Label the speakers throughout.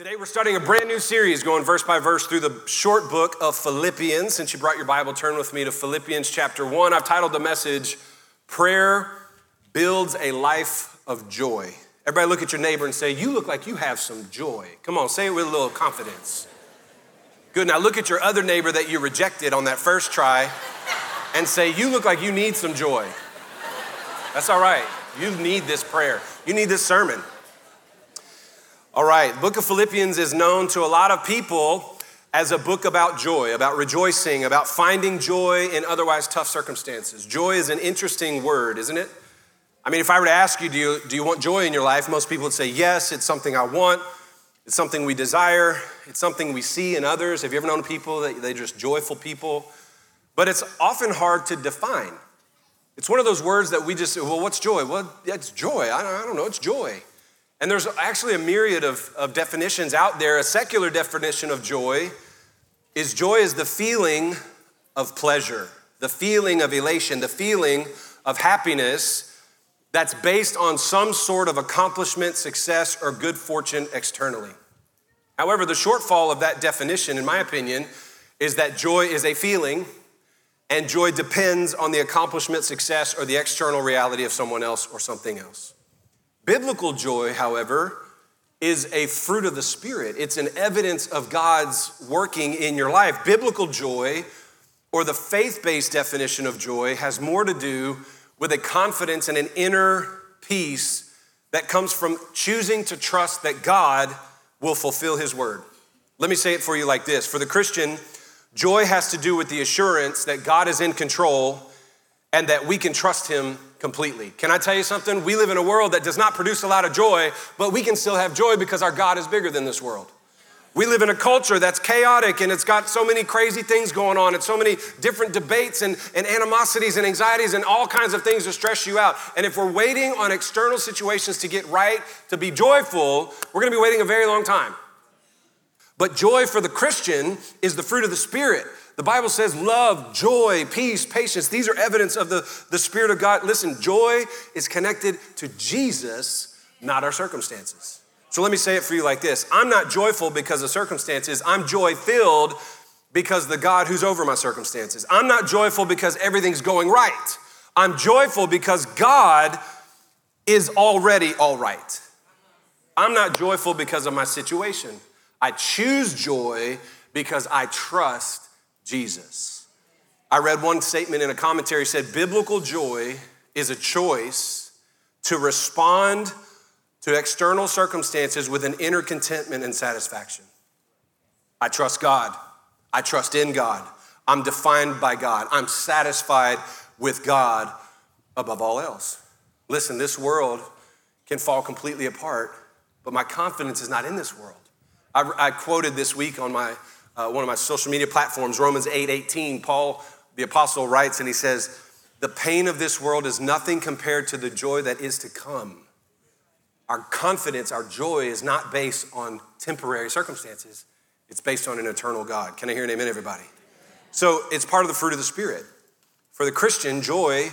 Speaker 1: Today, we're starting a brand new series going verse by verse through the short book of Philippians. Since you brought your Bible, turn with me to Philippians chapter 1. I've titled the message, Prayer Builds a Life of Joy. Everybody look at your neighbor and say, You look like you have some joy. Come on, say it with a little confidence. Good. Now look at your other neighbor that you rejected on that first try and say, You look like you need some joy. That's all right. You need this prayer, you need this sermon. All right, book of Philippians is known to a lot of people as a book about joy, about rejoicing, about finding joy in otherwise tough circumstances. Joy is an interesting word, isn't it? I mean, if I were to ask you do, you, do you want joy in your life? Most people would say, yes, it's something I want. It's something we desire. It's something we see in others. Have you ever known people that they're just joyful people? But it's often hard to define. It's one of those words that we just, well, what's joy? Well, it's joy. I don't, I don't know, it's joy. And there's actually a myriad of, of definitions out there. A secular definition of joy is joy is the feeling of pleasure, the feeling of elation, the feeling of happiness that's based on some sort of accomplishment, success, or good fortune externally. However, the shortfall of that definition, in my opinion, is that joy is a feeling, and joy depends on the accomplishment, success, or the external reality of someone else or something else. Biblical joy, however, is a fruit of the Spirit. It's an evidence of God's working in your life. Biblical joy, or the faith based definition of joy, has more to do with a confidence and an inner peace that comes from choosing to trust that God will fulfill His word. Let me say it for you like this For the Christian, joy has to do with the assurance that God is in control and that we can trust Him completely. Can I tell you something? We live in a world that does not produce a lot of joy, but we can still have joy because our God is bigger than this world. We live in a culture that's chaotic and it's got so many crazy things going on and so many different debates and, and animosities and anxieties and all kinds of things to stress you out. And if we're waiting on external situations to get right, to be joyful, we're gonna be waiting a very long time. But joy for the Christian is the fruit of the Spirit. The Bible says love, joy, peace, patience. These are evidence of the, the Spirit of God. Listen, joy is connected to Jesus, not our circumstances. So let me say it for you like this I'm not joyful because of circumstances, I'm joy filled because the God who's over my circumstances. I'm not joyful because everything's going right. I'm joyful because God is already all right. I'm not joyful because of my situation. I choose joy because I trust Jesus. I read one statement in a commentary said biblical joy is a choice to respond to external circumstances with an inner contentment and satisfaction. I trust God. I trust in God. I'm defined by God. I'm satisfied with God above all else. Listen, this world can fall completely apart, but my confidence is not in this world. I, I quoted this week on my uh, one of my social media platforms, Romans 8 18, Paul, the apostle, writes and he says, The pain of this world is nothing compared to the joy that is to come. Our confidence, our joy is not based on temporary circumstances, it's based on an eternal God. Can I hear an amen, everybody? So it's part of the fruit of the Spirit. For the Christian, joy,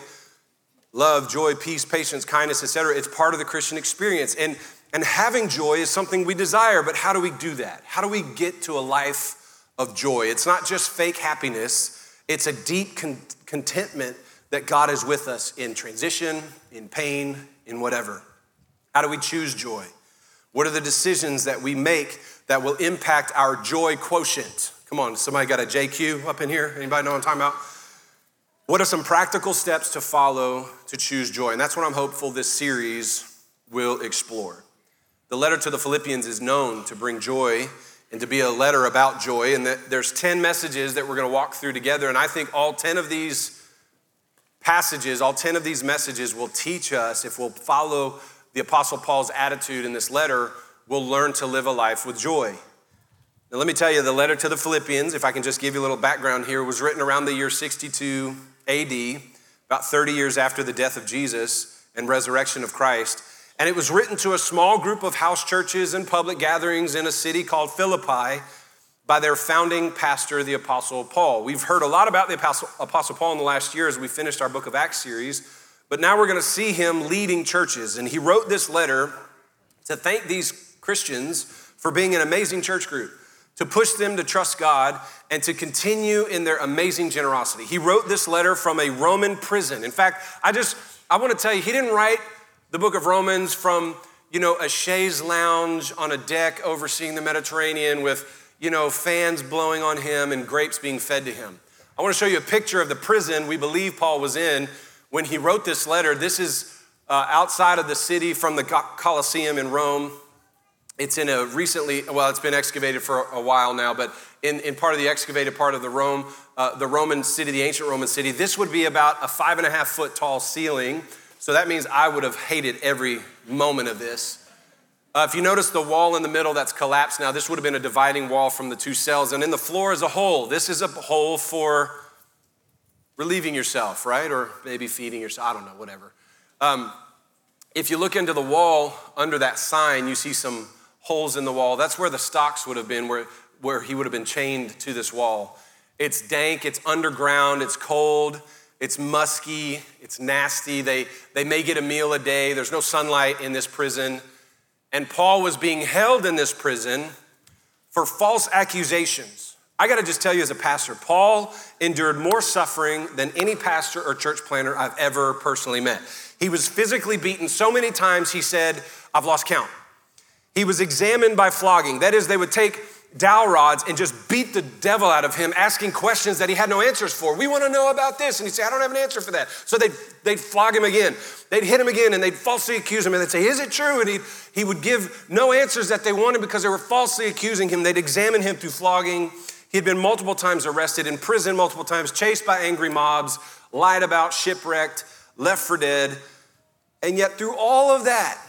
Speaker 1: love, joy, peace, patience, kindness, etc., it's part of the Christian experience. And, and having joy is something we desire, but how do we do that? How do we get to a life of joy. It's not just fake happiness, it's a deep con- contentment that God is with us in transition, in pain, in whatever. How do we choose joy? What are the decisions that we make that will impact our joy quotient? Come on, somebody got a JQ up in here? Anybody know what I'm talking about? What are some practical steps to follow to choose joy? And that's what I'm hopeful this series will explore. The letter to the Philippians is known to bring joy and to be a letter about joy. And there's 10 messages that we're going to walk through together. And I think all 10 of these passages, all 10 of these messages will teach us, if we'll follow the Apostle Paul's attitude in this letter, we'll learn to live a life with joy. Now, let me tell you, the letter to the Philippians, if I can just give you a little background here, was written around the year 62 AD, about 30 years after the death of Jesus and resurrection of Christ. And it was written to a small group of house churches and public gatherings in a city called Philippi by their founding pastor, the Apostle Paul. We've heard a lot about the Apostle, Apostle Paul in the last year as we finished our book of Acts series, but now we're going to see him leading churches. And he wrote this letter to thank these Christians for being an amazing church group, to push them to trust God and to continue in their amazing generosity. He wrote this letter from a Roman prison. In fact, I just, I want to tell you, he didn't write the book of Romans from, you know, a chaise lounge on a deck overseeing the Mediterranean with, you know, fans blowing on him and grapes being fed to him. I want to show you a picture of the prison we believe Paul was in when he wrote this letter. This is uh, outside of the city from the Colosseum in Rome. It's in a recently, well, it's been excavated for a while now, but in, in part of the excavated part of the Rome, uh, the Roman city, the ancient Roman city, this would be about a five and a half foot tall ceiling. So that means I would have hated every moment of this. Uh, if you notice the wall in the middle that's collapsed now, this would have been a dividing wall from the two cells. And in the floor is a hole. This is a hole for relieving yourself, right? Or maybe feeding yourself. I don't know, whatever. Um, if you look into the wall under that sign, you see some holes in the wall. That's where the stocks would have been, where, where he would have been chained to this wall. It's dank, it's underground, it's cold, it's musky, it's nasty. They, they may get a meal a day. There's no sunlight in this prison. And Paul was being held in this prison for false accusations. I got to just tell you as a pastor, Paul endured more suffering than any pastor or church planter I've ever personally met. He was physically beaten so many times, he said, I've lost count. He was examined by flogging. That is, they would take dowel rods and just beat the devil out of him, asking questions that he had no answers for. We want to know about this. And he'd say, I don't have an answer for that. So they'd, they'd flog him again. They'd hit him again and they'd falsely accuse him. And they'd say, Is it true? And he, he would give no answers that they wanted because they were falsely accusing him. They'd examine him through flogging. He had been multiple times arrested, in prison multiple times, chased by angry mobs, lied about, shipwrecked, left for dead. And yet, through all of that,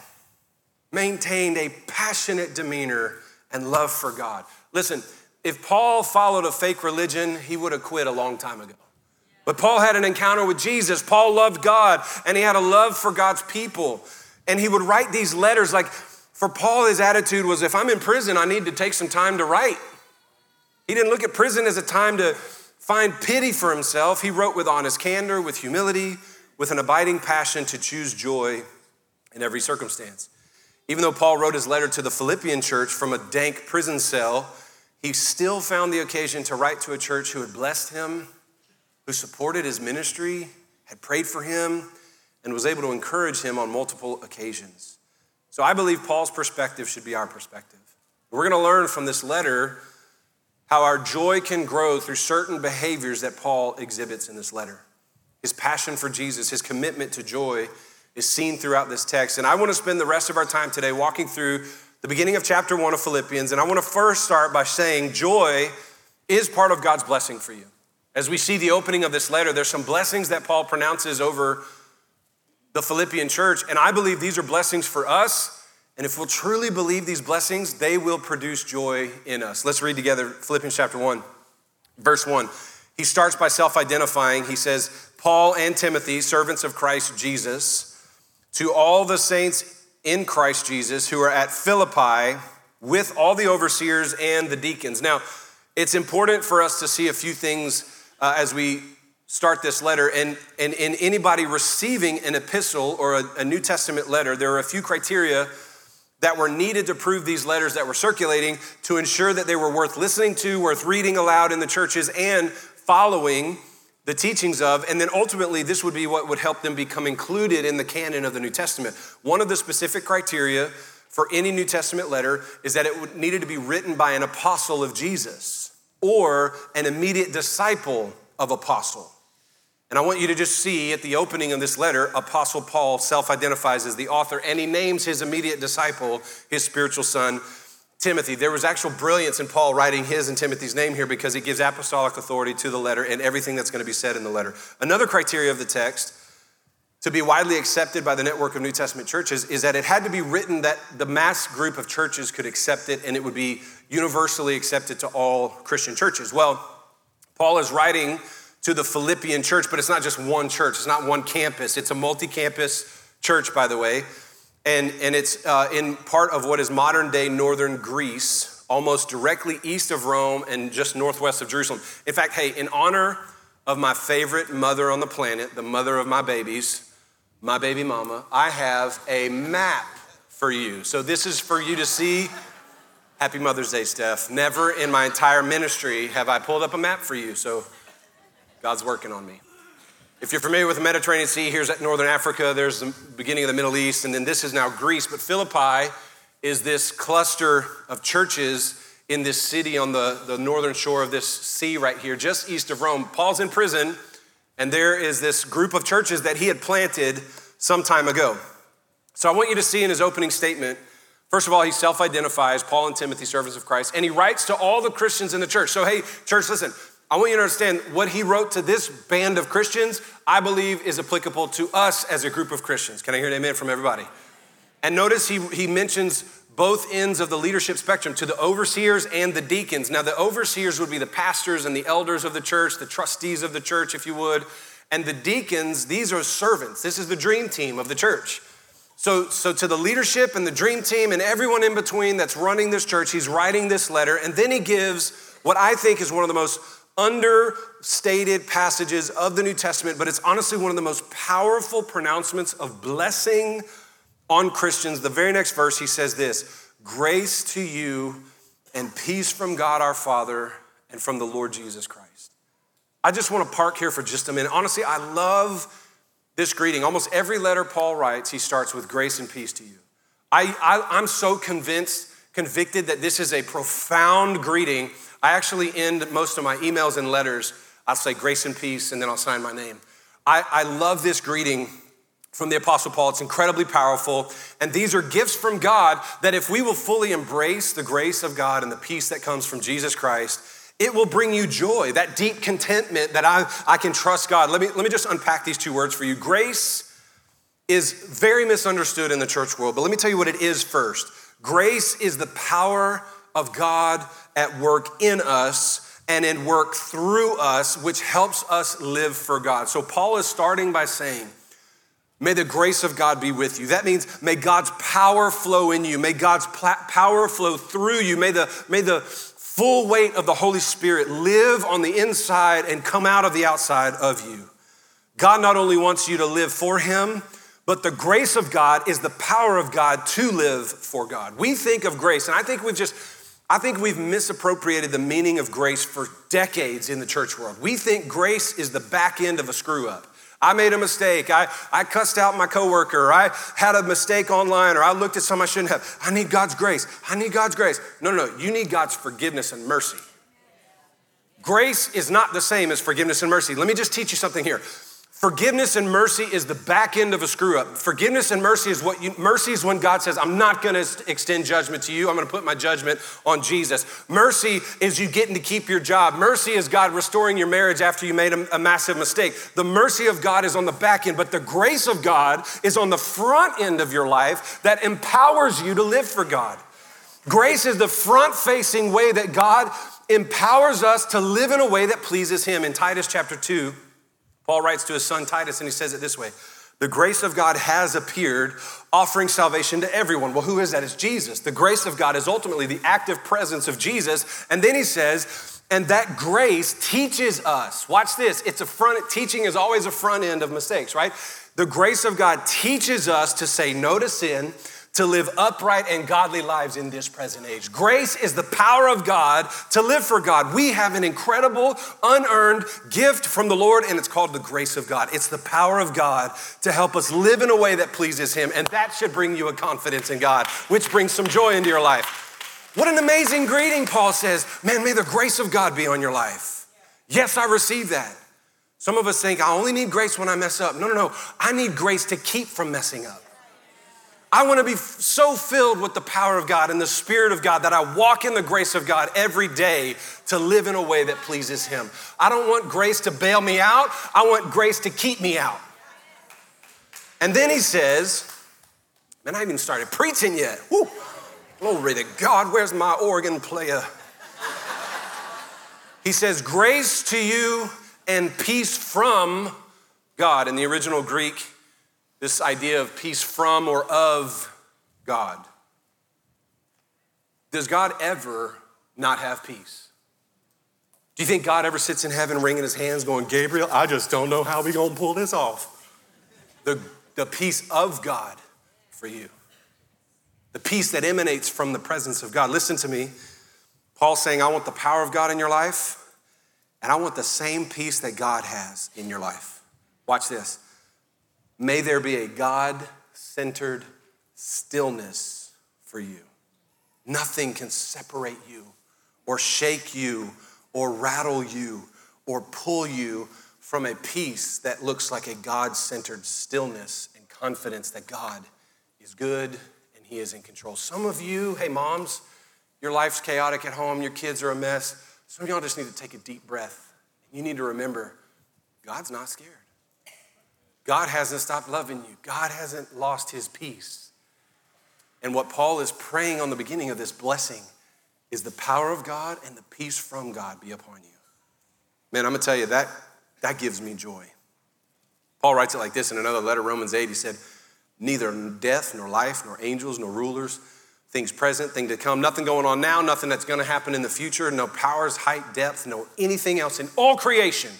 Speaker 1: maintained a passionate demeanor and love for God. Listen, if Paul followed a fake religion, he would have quit a long time ago. But Paul had an encounter with Jesus. Paul loved God and he had a love for God's people. And he would write these letters like, for Paul, his attitude was if I'm in prison, I need to take some time to write. He didn't look at prison as a time to find pity for himself. He wrote with honest candor, with humility, with an abiding passion to choose joy in every circumstance. Even though Paul wrote his letter to the Philippian church from a dank prison cell, he still found the occasion to write to a church who had blessed him, who supported his ministry, had prayed for him, and was able to encourage him on multiple occasions. So I believe Paul's perspective should be our perspective. We're going to learn from this letter how our joy can grow through certain behaviors that Paul exhibits in this letter. His passion for Jesus, his commitment to joy is seen throughout this text. And I want to spend the rest of our time today walking through the beginning of chapter one of Philippians. And I want to first start by saying joy is part of God's blessing for you. As we see the opening of this letter, there's some blessings that Paul pronounces over the Philippian church. And I believe these are blessings for us and if we'll truly believe these blessings, they will produce joy in us. Let's read together Philippians chapter 1, verse 1. He starts by self identifying. He says, Paul and Timothy, servants of Christ Jesus, to all the saints in Christ Jesus who are at Philippi with all the overseers and the deacons. Now, it's important for us to see a few things uh, as we start this letter. And, and in anybody receiving an epistle or a, a New Testament letter, there are a few criteria that were needed to prove these letters that were circulating to ensure that they were worth listening to, worth reading aloud in the churches, and following the teachings of. And then ultimately, this would be what would help them become included in the canon of the New Testament. One of the specific criteria for any New Testament letter is that it needed to be written by an apostle of Jesus or an immediate disciple of apostle. And I want you to just see at the opening of this letter, Apostle Paul self identifies as the author and he names his immediate disciple, his spiritual son, Timothy. There was actual brilliance in Paul writing his and Timothy's name here because he gives apostolic authority to the letter and everything that's going to be said in the letter. Another criteria of the text to be widely accepted by the network of New Testament churches is that it had to be written that the mass group of churches could accept it and it would be universally accepted to all Christian churches. Well, Paul is writing to the Philippian church, but it's not just one church, it's not one campus, it's a multi campus church, by the way. And, and it's uh, in part of what is modern day northern Greece, almost directly east of Rome and just northwest of Jerusalem. In fact, hey, in honor of my favorite mother on the planet, the mother of my babies, my baby mama, I have a map for you. So this is for you to see Happy Mother's Day, Steph. Never in my entire ministry have I pulled up a map for you, so God's working on me. If you're familiar with the Mediterranean Sea, here's Northern Africa, there's the beginning of the Middle East, and then this is now Greece. But Philippi is this cluster of churches in this city on the, the northern shore of this sea right here, just east of Rome. Paul's in prison, and there is this group of churches that he had planted some time ago. So I want you to see in his opening statement First of all, he self identifies, Paul and Timothy, servants of Christ, and he writes to all the Christians in the church. So, hey, church, listen, I want you to understand what he wrote to this band of Christians, I believe is applicable to us as a group of Christians. Can I hear an amen from everybody? And notice he, he mentions both ends of the leadership spectrum to the overseers and the deacons. Now, the overseers would be the pastors and the elders of the church, the trustees of the church, if you would. And the deacons, these are servants. This is the dream team of the church. So, so to the leadership and the dream team and everyone in between that's running this church, he's writing this letter, and then he gives what I think is one of the most understated passages of the New Testament, but it's honestly one of the most powerful pronouncements of blessing on Christians. The very next verse, he says this Grace to you and peace from God our Father and from the Lord Jesus Christ. I just want to park here for just a minute. Honestly, I love this greeting, almost every letter Paul writes, he starts with grace and peace to you. I, I, I'm so convinced, convicted that this is a profound greeting. I actually end most of my emails and letters, I'll say grace and peace, and then I'll sign my name. I, I love this greeting from the Apostle Paul. It's incredibly powerful. And these are gifts from God that if we will fully embrace the grace of God and the peace that comes from Jesus Christ, it will bring you joy, that deep contentment that I, I can trust God. Let me, let me just unpack these two words for you. Grace is very misunderstood in the church world, but let me tell you what it is first. Grace is the power of God at work in us and in work through us, which helps us live for God. So Paul is starting by saying, May the grace of God be with you. That means may God's power flow in you. May God's power flow through you. May the, may the full weight of the Holy Spirit live on the inside and come out of the outside of you. God not only wants you to live for Him, but the grace of God is the power of God to live for God. We think of grace, and I think we've just, I think we've misappropriated the meaning of grace for decades in the church world. We think grace is the back end of a screw up. I made a mistake. I, I cussed out my coworker. I had a mistake online, or I looked at something I shouldn't have. I need God's grace. I need God's grace. No, no, no. You need God's forgiveness and mercy. Grace is not the same as forgiveness and mercy. Let me just teach you something here. Forgiveness and mercy is the back end of a screw up. Forgiveness and mercy is what you, mercy is when God says, I'm not gonna extend judgment to you. I'm gonna put my judgment on Jesus. Mercy is you getting to keep your job. Mercy is God restoring your marriage after you made a, a massive mistake. The mercy of God is on the back end, but the grace of God is on the front end of your life that empowers you to live for God. Grace is the front facing way that God empowers us to live in a way that pleases Him. In Titus chapter 2, Paul writes to his son Titus, and he says it this way The grace of God has appeared, offering salvation to everyone. Well, who is that? It's Jesus. The grace of God is ultimately the active presence of Jesus. And then he says, and that grace teaches us. Watch this. It's a front, teaching is always a front end of mistakes, right? The grace of God teaches us to say no to sin, to live upright and godly lives in this present age. Grace is the power of God to live for God. We have an incredible, unearned gift from the Lord, and it's called the grace of God. It's the power of God to help us live in a way that pleases Him, and that should bring you a confidence in God, which brings some joy into your life. What an amazing greeting, Paul says. Man, may the grace of God be on your life. Yes, I receive that. Some of us think, I only need grace when I mess up. No, no, no. I need grace to keep from messing up. I want to be so filled with the power of God and the Spirit of God that I walk in the grace of God every day to live in a way that pleases Him. I don't want grace to bail me out, I want grace to keep me out. And then He says, Man, I haven't even started preaching yet. Woo. Glory to God, where's my organ player? he says, Grace to you and peace from God. In the original Greek, this idea of peace from or of God. Does God ever not have peace? Do you think God ever sits in heaven wringing his hands going, Gabriel, I just don't know how we're gonna pull this off? The, the peace of God for you. the peace that emanates from the presence of God. Listen to me. Paul's saying, I want the power of God in your life, and I want the same peace that God has in your life. Watch this. May there be a God centered stillness for you. Nothing can separate you or shake you or rattle you or pull you from a peace that looks like a God centered stillness and confidence that God is good and He is in control. Some of you, hey, moms, your life's chaotic at home, your kids are a mess. Some of y'all just need to take a deep breath. You need to remember God's not scared. God hasn't stopped loving you, God hasn't lost His peace. And what Paul is praying on the beginning of this blessing is the power of God and the peace from God be upon you. Man, I'm gonna tell you that that gives me joy. Paul writes it like this in another letter, Romans 8. He said, Neither death, nor life, nor angels, nor rulers, things present, thing to come, nothing going on now, nothing that's gonna happen in the future, no powers, height, depth, no anything else in all creation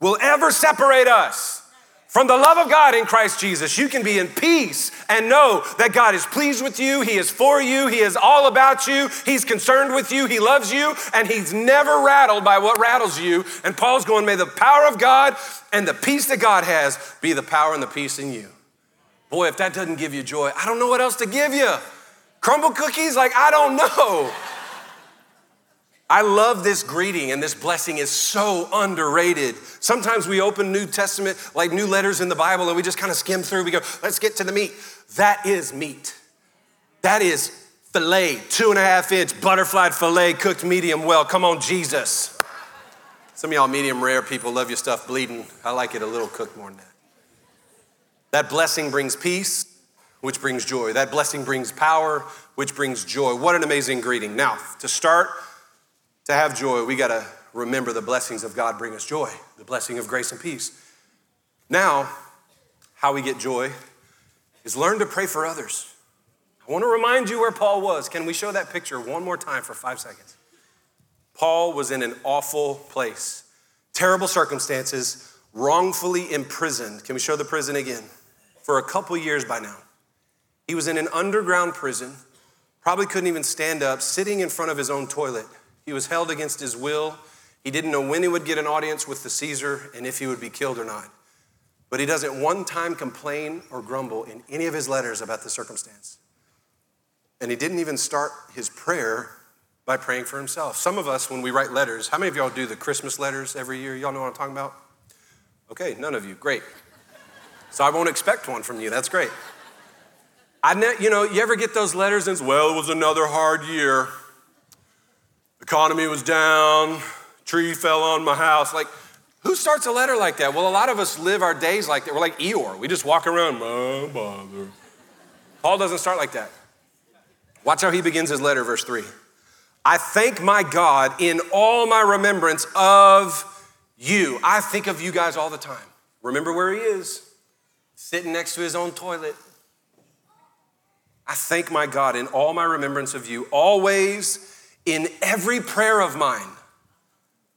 Speaker 1: will ever separate us from the love of God in Christ Jesus, you can be in peace and know that God is pleased with you. He is for you. He is all about you. He's concerned with you. He loves you, and He's never rattled by what rattles you. And Paul's going, May the power of God and the peace that God has be the power and the peace in you. Boy, if that doesn't give you joy, I don't know what else to give you. Crumbl cookies? Like, I don't know. I love this greeting, and this blessing is so underrated. Sometimes we open New Testament, like new letters in the Bible, and we just kind of skim through. We go, let's get to the meat. That is meat. That is filet, two and a half inch butterfly filet cooked medium well. Come on, Jesus. Some of y'all medium rare people love your stuff bleeding. I like it a little cooked more than that. That blessing brings peace, which brings joy. That blessing brings power, which brings joy. What an amazing greeting. Now, to start, to have joy, we got to remember the blessings of God bring us joy, the blessing of grace and peace. Now, how we get joy is learn to pray for others. I want to remind you where Paul was. Can we show that picture one more time for five seconds? Paul was in an awful place, terrible circumstances, wrongfully imprisoned. Can we show the prison again? For a couple years by now. He was in an underground prison, probably couldn't even stand up, sitting in front of his own toilet. He was held against his will. He didn't know when he would get an audience with the Caesar and if he would be killed or not. But he doesn't one time complain or grumble in any of his letters about the circumstance. And he didn't even start his prayer by praying for himself. Some of us, when we write letters, how many of y'all do the Christmas letters every year? Y'all know what I'm talking about? Okay, none of you. Great. So I won't expect one from you. That's great. I, ne- you know, you ever get those letters and well, it was another hard year. Economy was down, tree fell on my house. Like, who starts a letter like that? Well, a lot of us live our days like that. We're like Eeyore. We just walk around, no bother. Paul doesn't start like that. Watch how he begins his letter, verse 3. I thank my God in all my remembrance of you. I think of you guys all the time. Remember where he is, sitting next to his own toilet. I thank my God in all my remembrance of you, always in every prayer of mine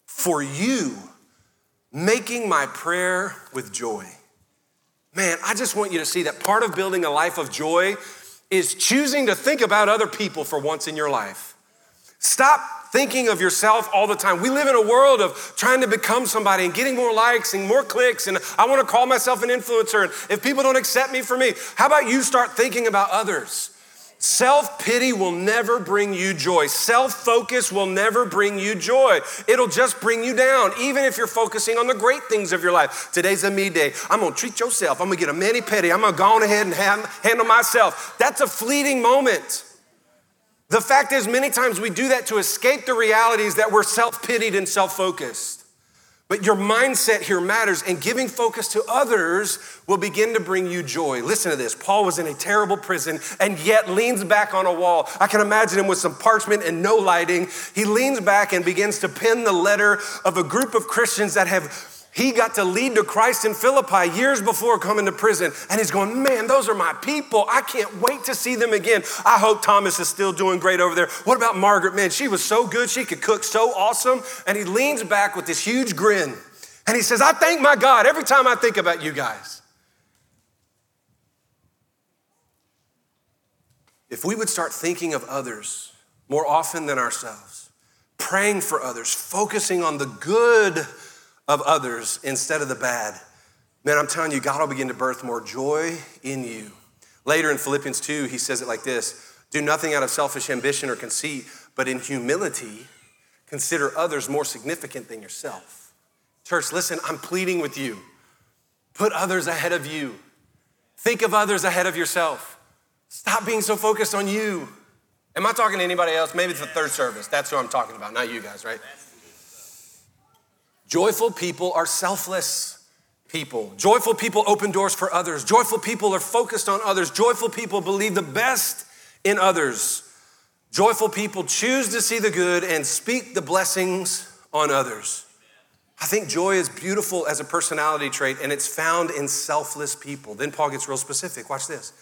Speaker 1: for you, making my prayer with joy. Man, I just want you to see that part of building a life of joy is choosing to think about other people for once in your life. Stop thinking of yourself all the time. We live in a world of trying to become somebody and getting more likes and more clicks, and I want to call myself an influencer. And if people don't accept me for me, how about you start thinking about others? Self pity will never bring you joy. Self focus will never bring you joy. It'll just bring you down, even if you're focusing on the great things of your life. Today's a me day. I'm gonna treat yourself. I'm gonna get a mani pedi. I'm gonna go on ahead and handle myself. That's a fleeting moment. The fact is, many times we do that to escape the realities that we're self pitied and self focused. But your mindset here matters, and giving focus to others will begin to bring you joy. Listen to this Paul was in a terrible prison and yet leans back on a wall. I can imagine him with some parchment and no lighting. He leans back and begins to pen the letter of a group of Christians that have he got to lead to Christ in Philippi years before coming to prison. And he's going, Man, those are my people. I can't wait to see them again. I hope Thomas is still doing great over there. What about Margaret? Man, she was so good. She could cook so awesome. And he leans back with this huge grin. And he says, I thank my God every time I think about you guys. if we would start thinking of others more often than ourselves, praying for others, focusing on the good of others instead of the bad, man, I'm telling you, God will begin to birth more joy in you. Later in Philippians 2, he says it like this Do nothing out of selfish ambition or conceit, but in humility, consider others more significant than yourself. Church, listen, I'm pleading with you. Put others ahead of you. Think of others ahead of yourself. Stop being so focused on you. Am I talking to anybody else? Maybe it's the third service. That's who I'm talking about, not you guys, right? Joyful people are selfless people. Joyful people open doors for others. Joyful people are focused on others. Joyful people believe the best in others. Joyful people choose to see the good and speak the blessings on others. I think joy is beautiful as a personality trait and it's found in selfless people. Then Paul gets real specific. Watch this.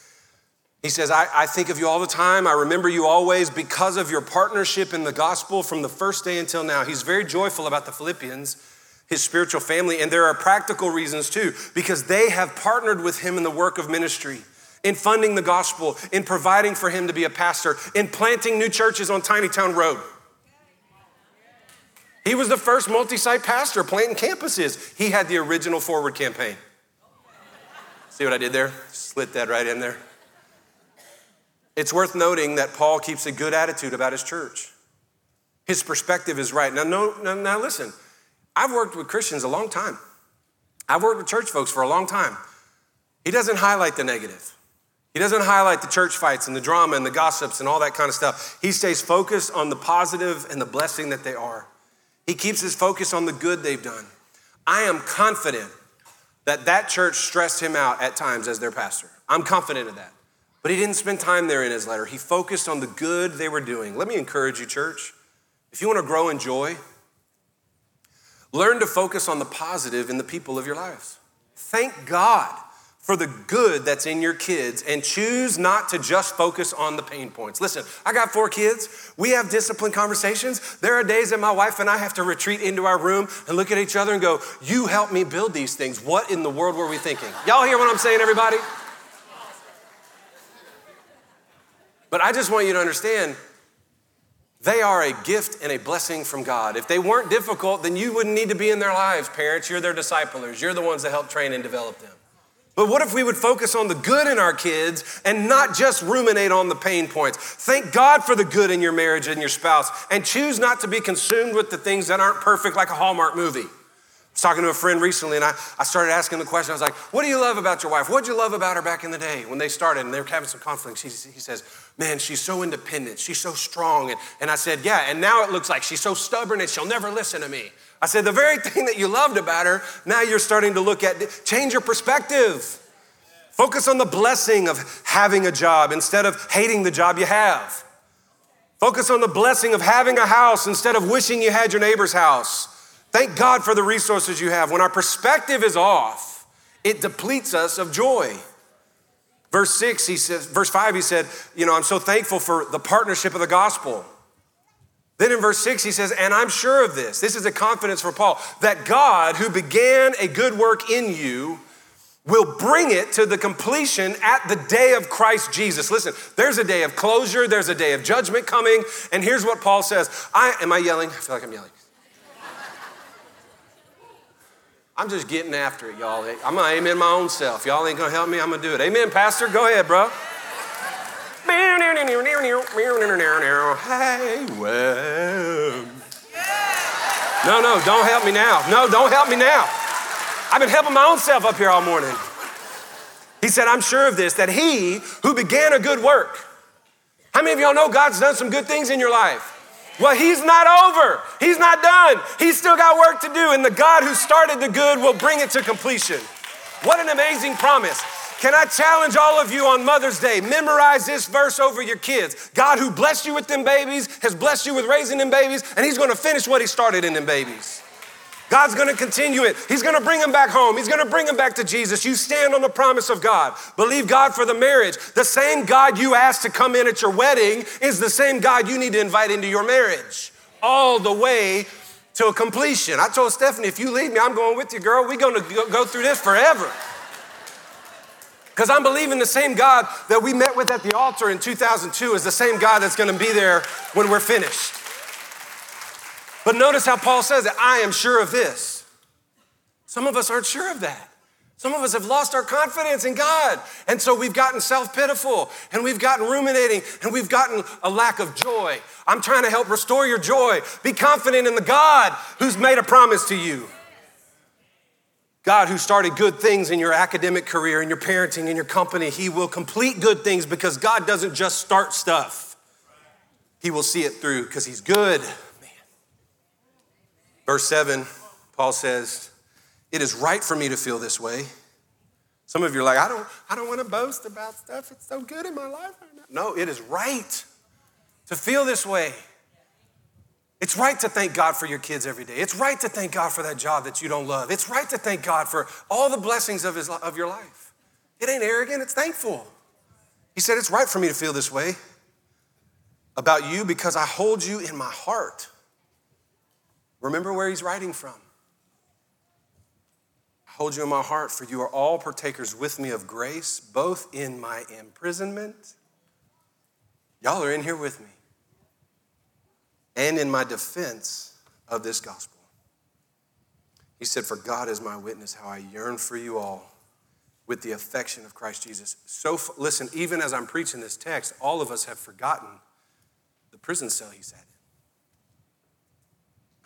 Speaker 1: He says, I, I, think of you all the time. I remember you always because of your partnership in the gospel from the first day until now. He's very joyful about the Philippians, his spiritual family, and there are practical reasons too, because they have partnered with him in the work of ministry, in funding the gospel, in providing for him to be a pastor, in planting new churches on Tiny Town Road. He was the first multi site pastor planting campuses. He had the original forward campaign. See what I did there? Slit that right in there. It's worth noting that Paul keeps a good attitude about his church. His perspective is right. Now, no, now, now listen, I've worked with Christians a long time. I've worked with church folks for a long time. He doesn't highlight the negative. He doesn't highlight the church fights and the drama and the gossips and all that kind of stuff. He stays focused on the positive and the blessing that they are. He keeps his focus on the good they've done. I am confident that that church stressed him out at times as their pastor. I'm confident of that. But he didn't spend time there in his letter. He focused on the good they were doing. Let me encourage you, church. If you want to grow in joy, learn to focus on the positive in the people of your lives. Thank God for the good that's in your kids and choose not to just focus on the pain points. Listen, I got four kids. We have disciplined conversations. There are days that my wife and I have to retreat into our room and look at each other and go, You helped me build these things. What in the world were we thinking? Y'all hear what I'm saying, everybody? But I just want you to understand they are a gift and a blessing from God. If they weren't difficult, then you wouldn't need to be in their lives, parents. You're their disciplers, you're the ones that help train and develop them. But what if we would focus on the good in our kids and not just ruminate on the pain points? Thank God for the good in your marriage and your spouse and choose not to be consumed with the things that aren't perfect like a Hallmark movie. Was talking to a friend recently and I, I started asking the question. I was like, What do you love about your wife? What did you love about her back in the day when they started and they were having some conflicts? He, he says, Man, she's so independent. She's so strong. And, and I said, Yeah, and now it looks like she's so stubborn and she'll never listen to me. I said, the very thing that you loved about her, now you're starting to look at, change your perspective. Focus on the blessing of having a job instead of hating the job you have. Focus on the blessing of having a house instead of wishing you had your neighbor's house. Thank God for the resources you have. When our perspective is off, it depletes us of joy. Verse 6, he says, verse 5, he said, You know, I'm so thankful for the partnership of the gospel. Then in verse 6, he says, And I'm sure of this. This is a confidence for Paul that God, who began a good work in you, will bring it to the completion at the day of Christ Jesus. Listen, there's a day of closure, there's a day of judgment coming. And here's what Paul says I, Am I yelling? I feel like I'm yelling. I'm just getting after it, y'all. I'm gonna amen my own self. Y'all ain't gonna help me, I'm gonna do it. Amen, Pastor. Go ahead, bro. Hey, well. No, no, don't help me now. No, don't help me now. I've been helping my own self up here all morning. He said, I'm sure of this, that he who began a good work. How many of y'all know God's done some good things in your life? Well, he's not over. He's not done. He's still got work to do, and the God who started the good will bring it to completion. What an amazing promise. Can I challenge all of you on Mother's Day? Memorize this verse over your kids. God, who blessed you with them babies, has blessed you with raising them babies, and He's gonna finish what He started in them babies. God's gonna continue it. He's gonna bring them back home. He's gonna bring them back to Jesus. You stand on the promise of God. Believe God for the marriage. The same God you asked to come in at your wedding is the same God you need to invite into your marriage, all the way to a completion. I told Stephanie, if you leave me, I'm going with you, girl. We're gonna go through this forever. Because I'm believing the same God that we met with at the altar in 2002 is the same God that's gonna be there when we're finished. But notice how Paul says that I am sure of this. Some of us aren't sure of that. Some of us have lost our confidence in God. And so we've gotten self pitiful and we've gotten ruminating and we've gotten a lack of joy. I'm trying to help restore your joy. Be confident in the God who's made a promise to you. God, who started good things in your academic career, in your parenting, in your company, He will complete good things because God doesn't just start stuff, He will see it through because He's good. Verse 7, Paul says, It is right for me to feel this way. Some of you are like, I don't, I don't want to boast about stuff. It's so good in my life right now. No, it is right to feel this way. It's right to thank God for your kids every day. It's right to thank God for that job that you don't love. It's right to thank God for all the blessings of, his, of your life. It ain't arrogant, it's thankful. He said, It's right for me to feel this way about you because I hold you in my heart. Remember where he's writing from. I hold you in my heart, for you are all partakers with me of grace, both in my imprisonment. Y'all are in here with me. And in my defense of this gospel. He said, For God is my witness, how I yearn for you all with the affection of Christ Jesus. So, listen, even as I'm preaching this text, all of us have forgotten the prison cell he sat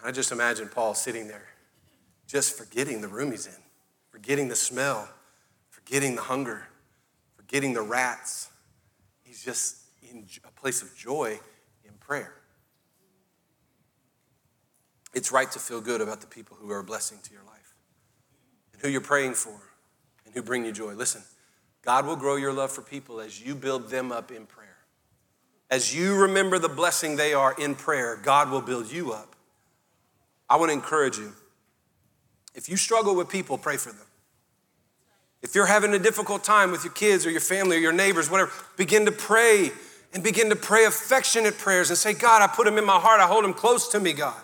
Speaker 1: I just imagine Paul sitting there, just forgetting the room he's in, forgetting the smell, forgetting the hunger, forgetting the rats. He's just in a place of joy in prayer. It's right to feel good about the people who are a blessing to your life and who you're praying for and who bring you joy. Listen, God will grow your love for people as you build them up in prayer. As you remember the blessing they are in prayer, God will build you up I want to encourage you. If you struggle with people, pray for them. If you're having a difficult time with your kids or your family or your neighbors, whatever, begin to pray and begin to pray affectionate prayers and say, God, I put them in my heart. I hold them close to me, God.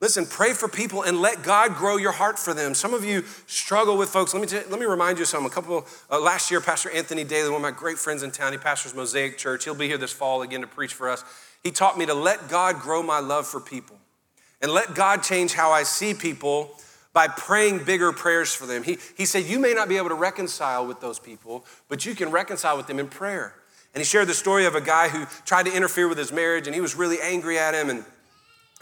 Speaker 1: Listen, pray for people and let God grow your heart for them. Some of you struggle with folks. Let me, let me remind you something. A couple, uh, last year, Pastor Anthony Daly, one of my great friends in town, he pastors Mosaic Church. He'll be here this fall again to preach for us. He taught me to let God grow my love for people and let God change how I see people by praying bigger prayers for them. He, he said, You may not be able to reconcile with those people, but you can reconcile with them in prayer. And he shared the story of a guy who tried to interfere with his marriage and he was really angry at him. And,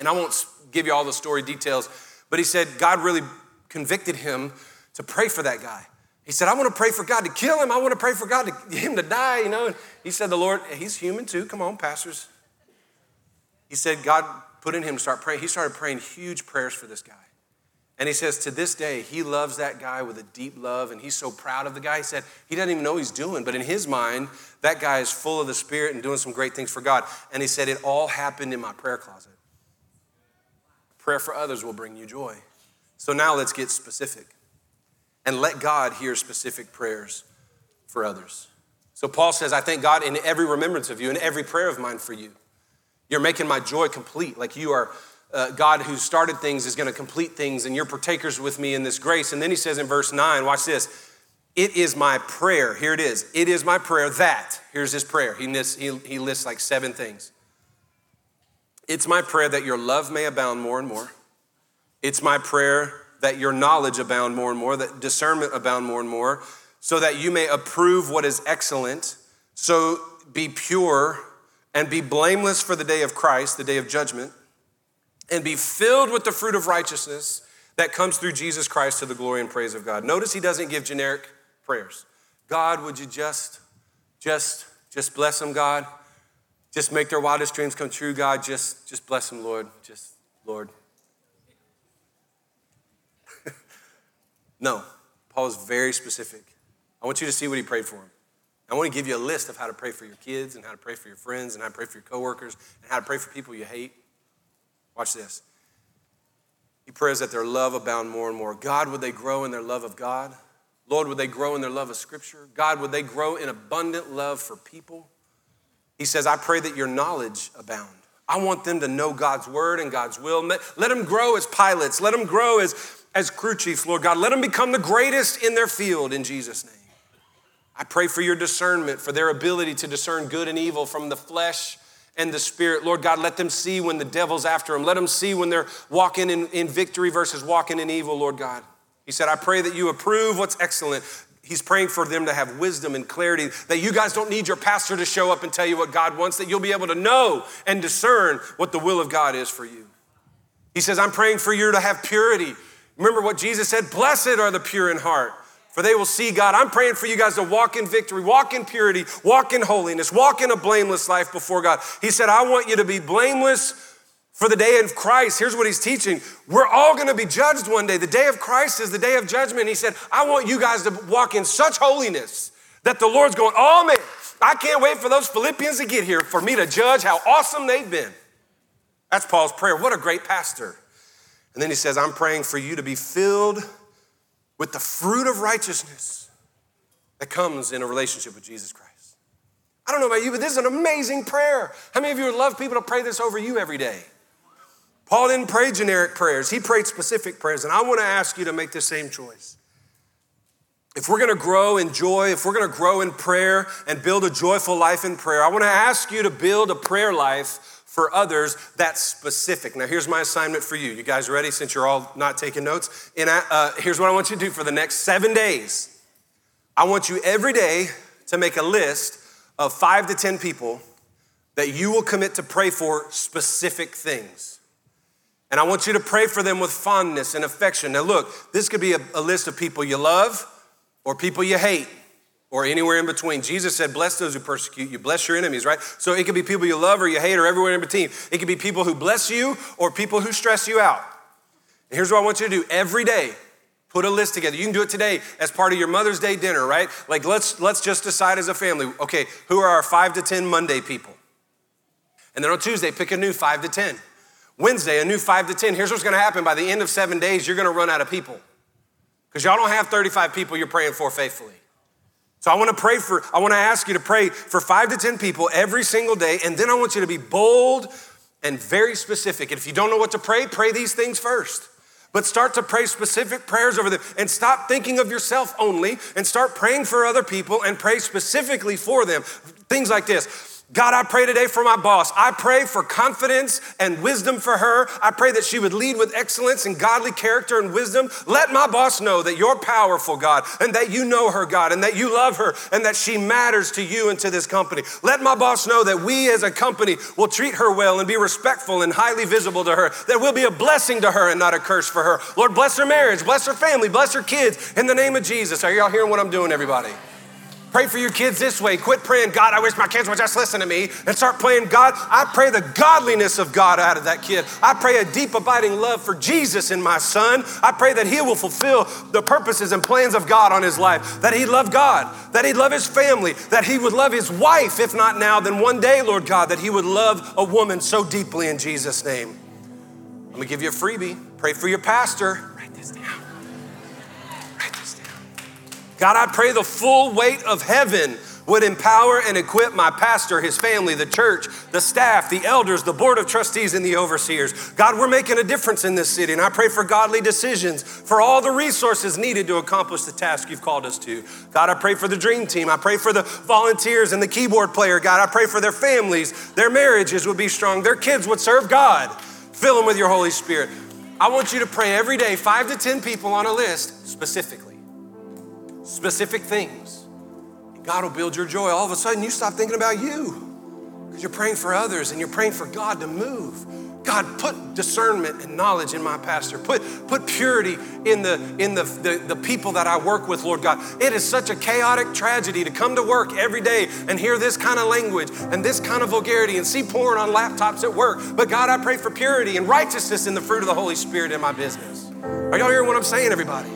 Speaker 1: and I won't give you all the story details, but he said God really convicted him to pray for that guy. He said, I want to pray for God to kill him. I want to pray for God to him to die, you know. And he said, The Lord, he's human too. Come on, pastors. He said, God put in him to start praying. He started praying huge prayers for this guy. And he says, to this day, he loves that guy with a deep love, and he's so proud of the guy. He said, he doesn't even know he's doing, but in his mind, that guy is full of the Spirit and doing some great things for God. And he said, it all happened in my prayer closet. Prayer for others will bring you joy. So now let's get specific and let God hear specific prayers for others. So Paul says, I thank God in every remembrance of you, in every prayer of mine for you. You're making my joy complete. Like you are, uh, God who started things is going to complete things, and you're partakers with me in this grace. And then he says in verse 9, watch this. It is my prayer. Here it is. It is my prayer that, here's his prayer. He lists, he, he lists like seven things. It's my prayer that your love may abound more and more. It's my prayer that your knowledge abound more and more, that discernment abound more and more, so that you may approve what is excellent. So be pure and be blameless for the day of Christ, the day of judgment, and be filled with the fruit of righteousness that comes through Jesus Christ to the glory and praise of God. Notice he doesn't give generic prayers. God, would you just, just, just bless them, God? Just make their wildest dreams come true, God. Just, just bless them, Lord. Just, Lord. no, Paul is very specific. I want you to see what he prayed for him. I want to give you a list of how to pray for your kids and how to pray for your friends and how to pray for your coworkers and how to pray for people you hate. Watch this. He prays that their love abound more and more. God, would they grow in their love of God? Lord, would they grow in their love of Scripture? God, would they grow in abundant love for people? He says, I pray that your knowledge abound. I want them to know God's word and God's will. Let them grow as pilots. Let them grow as, as crew chiefs, Lord God. Let them become the greatest in their field in Jesus' name. I pray for your discernment, for their ability to discern good and evil from the flesh and the spirit. Lord God, let them see when the devil's after them. Let them see when they're walking in, in victory versus walking in evil, Lord God. He said, I pray that you approve what's excellent. He's praying for them to have wisdom and clarity, that you guys don't need your pastor to show up and tell you what God wants, that you'll be able to know and discern what the will of God is for you. He says, I'm praying for you to have purity. Remember what Jesus said Blessed are the pure in heart, for they will see God. I'm praying for you guys to walk in victory, walk in purity, walk in holiness, walk in a blameless life before God. He said, I want you to be blameless for the day of Christ. Here's what he's teaching. We're all to be judged one day. The day of Christ is the day of judgment. He said, I want you guys to walk in such holiness that the Lord's going, oh man, I can't wait for those Philippians to get here for me to judge how awesome they've been. That's Paul's prayer. What a great pastor. And then he says, I'm praying for you to be filled with the fruit of righteousness that comes in a relationship with Jesus Christ. I don't know about you, but this is an amazing prayer. How many of you would love people to pray this over you every day? Paul didn't pray generic prayers, he prayed specific prayers. And I want to ask you to make the same choice. If we're gonna grow in joy, if we're gonna grow in prayer and build a joyful life in prayer, I wanna ask you to build a prayer life for others that's specific. Now, here's my assignment for you. You guys ready since you're all not taking notes? And uh, here's what I want you to do for the next seven days. I want you every day to make a list of five to 10 people that you will commit to pray for specific things. And I want you to pray for them with fondness and affection. Now, look, this could be a, a list of people you love or people you hate or anywhere in between. Jesus said, Bless those who persecute you, bless your enemies, right? So it could be people you love or you hate or everywhere in between. It could be people who bless you or people who stress you out. And here's what I want you to do every day. Put a list together. You can do it today as part of your Mother's Day dinner, right? Like let's let's just decide as a family, okay, who are our 5 to 10 Monday people? And then on Tuesday, pick a new 5 to 10. Wednesday, a new 5 to 10. Here's what's going to happen by the end of 7 days, you're going to run out of people. Cuz y'all don't have 35 people you're praying for faithfully. So I want to pray for, I want to ask you to pray for five to 10 people every single day. And then I want you to be bold and very specific. And if you don't know what to pray, pray these things first. But start to pray specific prayers over them and stop thinking of yourself only and start praying for other people and pray specifically for them. Things like this God, I pray today for my boss. I pray for confidence and wisdom for her. I pray that she would lead with excellence and godly character and wisdom. Let my boss know that you're powerful, God, and that you know her, God, and that you love her, and that she matters to you and to this company. Let my boss know that we as a company will treat her well and be respectful and highly visible to her, that we'll be a blessing to her and not a curse for her. Lord, bless her marriage, bless her family, bless her kids in the name of Jesus. Are y'all hearing what I'm doing, everybody? Pray for your kids this way. Quit praying, God, I wish my kids would just listen to me. And start praying, God, I pray the godliness of God out of that kid. I pray a deep, abiding love for Jesus in my son. I pray that he will fulfill the purposes and plans of God on his life, that he'd love God, that he'd love his family, that he would love his wife, if not now, then one day, Lord God, that he would love a woman so deeply in Jesus' name. I'm gonna give you a freebie. Pray for your pastor. Write this down. God, I pray the full weight of heaven would empower and equip my pastor, his family, the church, the staff, the elders, the board of trustees, and the overseers. God, we're making a difference in this city, and I pray for godly decisions, for all the resources needed to accomplish the task you've called us to. God, I pray for the dream team. I pray for the volunteers and the keyboard player. God, I pray for their families, their marriages would be strong, their kids would serve God. Fill them with your Holy Spirit. I want you to pray every day, five to 10 people on a list specifically specific things. God will build your joy. All of a sudden, you stop thinking about you because you're praying for others and you're praying for God to move. God, put discernment and knowledge in my pastor. Put, put purity in, the, in the, the, the people that I work with, Lord God. It is such a chaotic tragedy to come to work every day and hear this kind of language and this kind of vulgarity and see porn on laptops at work. But God, I pray for purity and righteousness in the fruit of the Holy Spirit in my business. Are y'all hearing what I'm saying, everybody?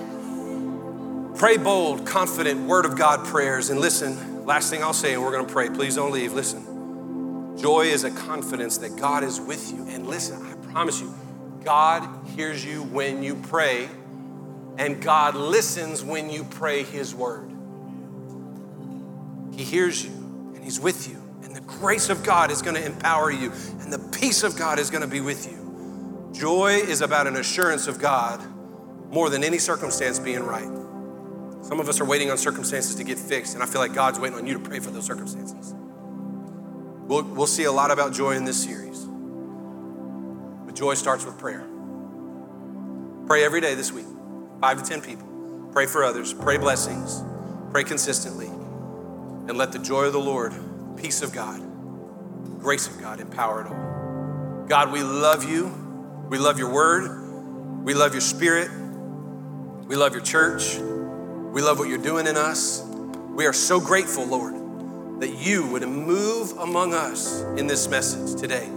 Speaker 1: Pray bold, confident, word of God prayers. And listen, last thing I'll say, and we're gonna pray. Please don't leave. Listen. Joy is a confidence that God is with you. And listen, I promise you, God hears you when you pray, and God listens when you pray His word. He hears you, and He's with you. And the grace of God is gonna empower you, and the peace of God is gonna be with you. Joy is about an assurance of God more than any circumstance being right. Some of us are waiting on circumstances to get fixed, and I feel like God's waiting on you to pray for those circumstances. We'll, we'll see a lot about joy in this series. But joy starts with prayer. Pray every day this week, five to 10 people. Pray for others, pray blessings, pray consistently, and let the joy of the Lord, peace of God, grace of God empower it all. God, we love you. We love your word. We love your spirit. We love your church. We love what you're doing in us. We are so grateful, Lord, that you would move among us in this message today.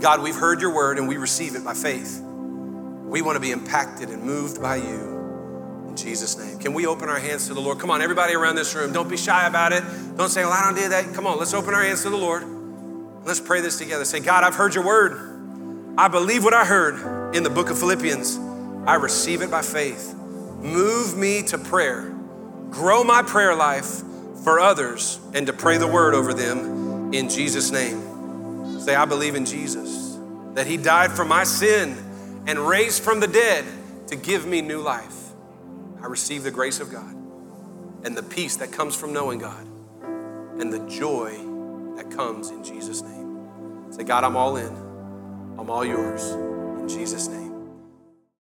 Speaker 1: God, we've heard your word and we receive it by faith. We want to be impacted and moved by you in Jesus' name. Can we open our hands to the Lord? Come on, everybody around this room, don't be shy about it. Don't say, well, I don't do that. Come on, let's open our hands to the Lord. Let's pray this together. Say, God, I've heard your word. I believe what I heard in the book of Philippians. I receive it by faith. Move me to prayer. Grow my prayer life for others and to pray the word over them in Jesus' name. Say, I believe in Jesus, that he died for my sin and raised from the dead to give me new life. I receive the grace of God and the peace that comes from knowing God and the joy that comes in Jesus' name. Say, God, I'm all in. I'm all yours. In Jesus' name.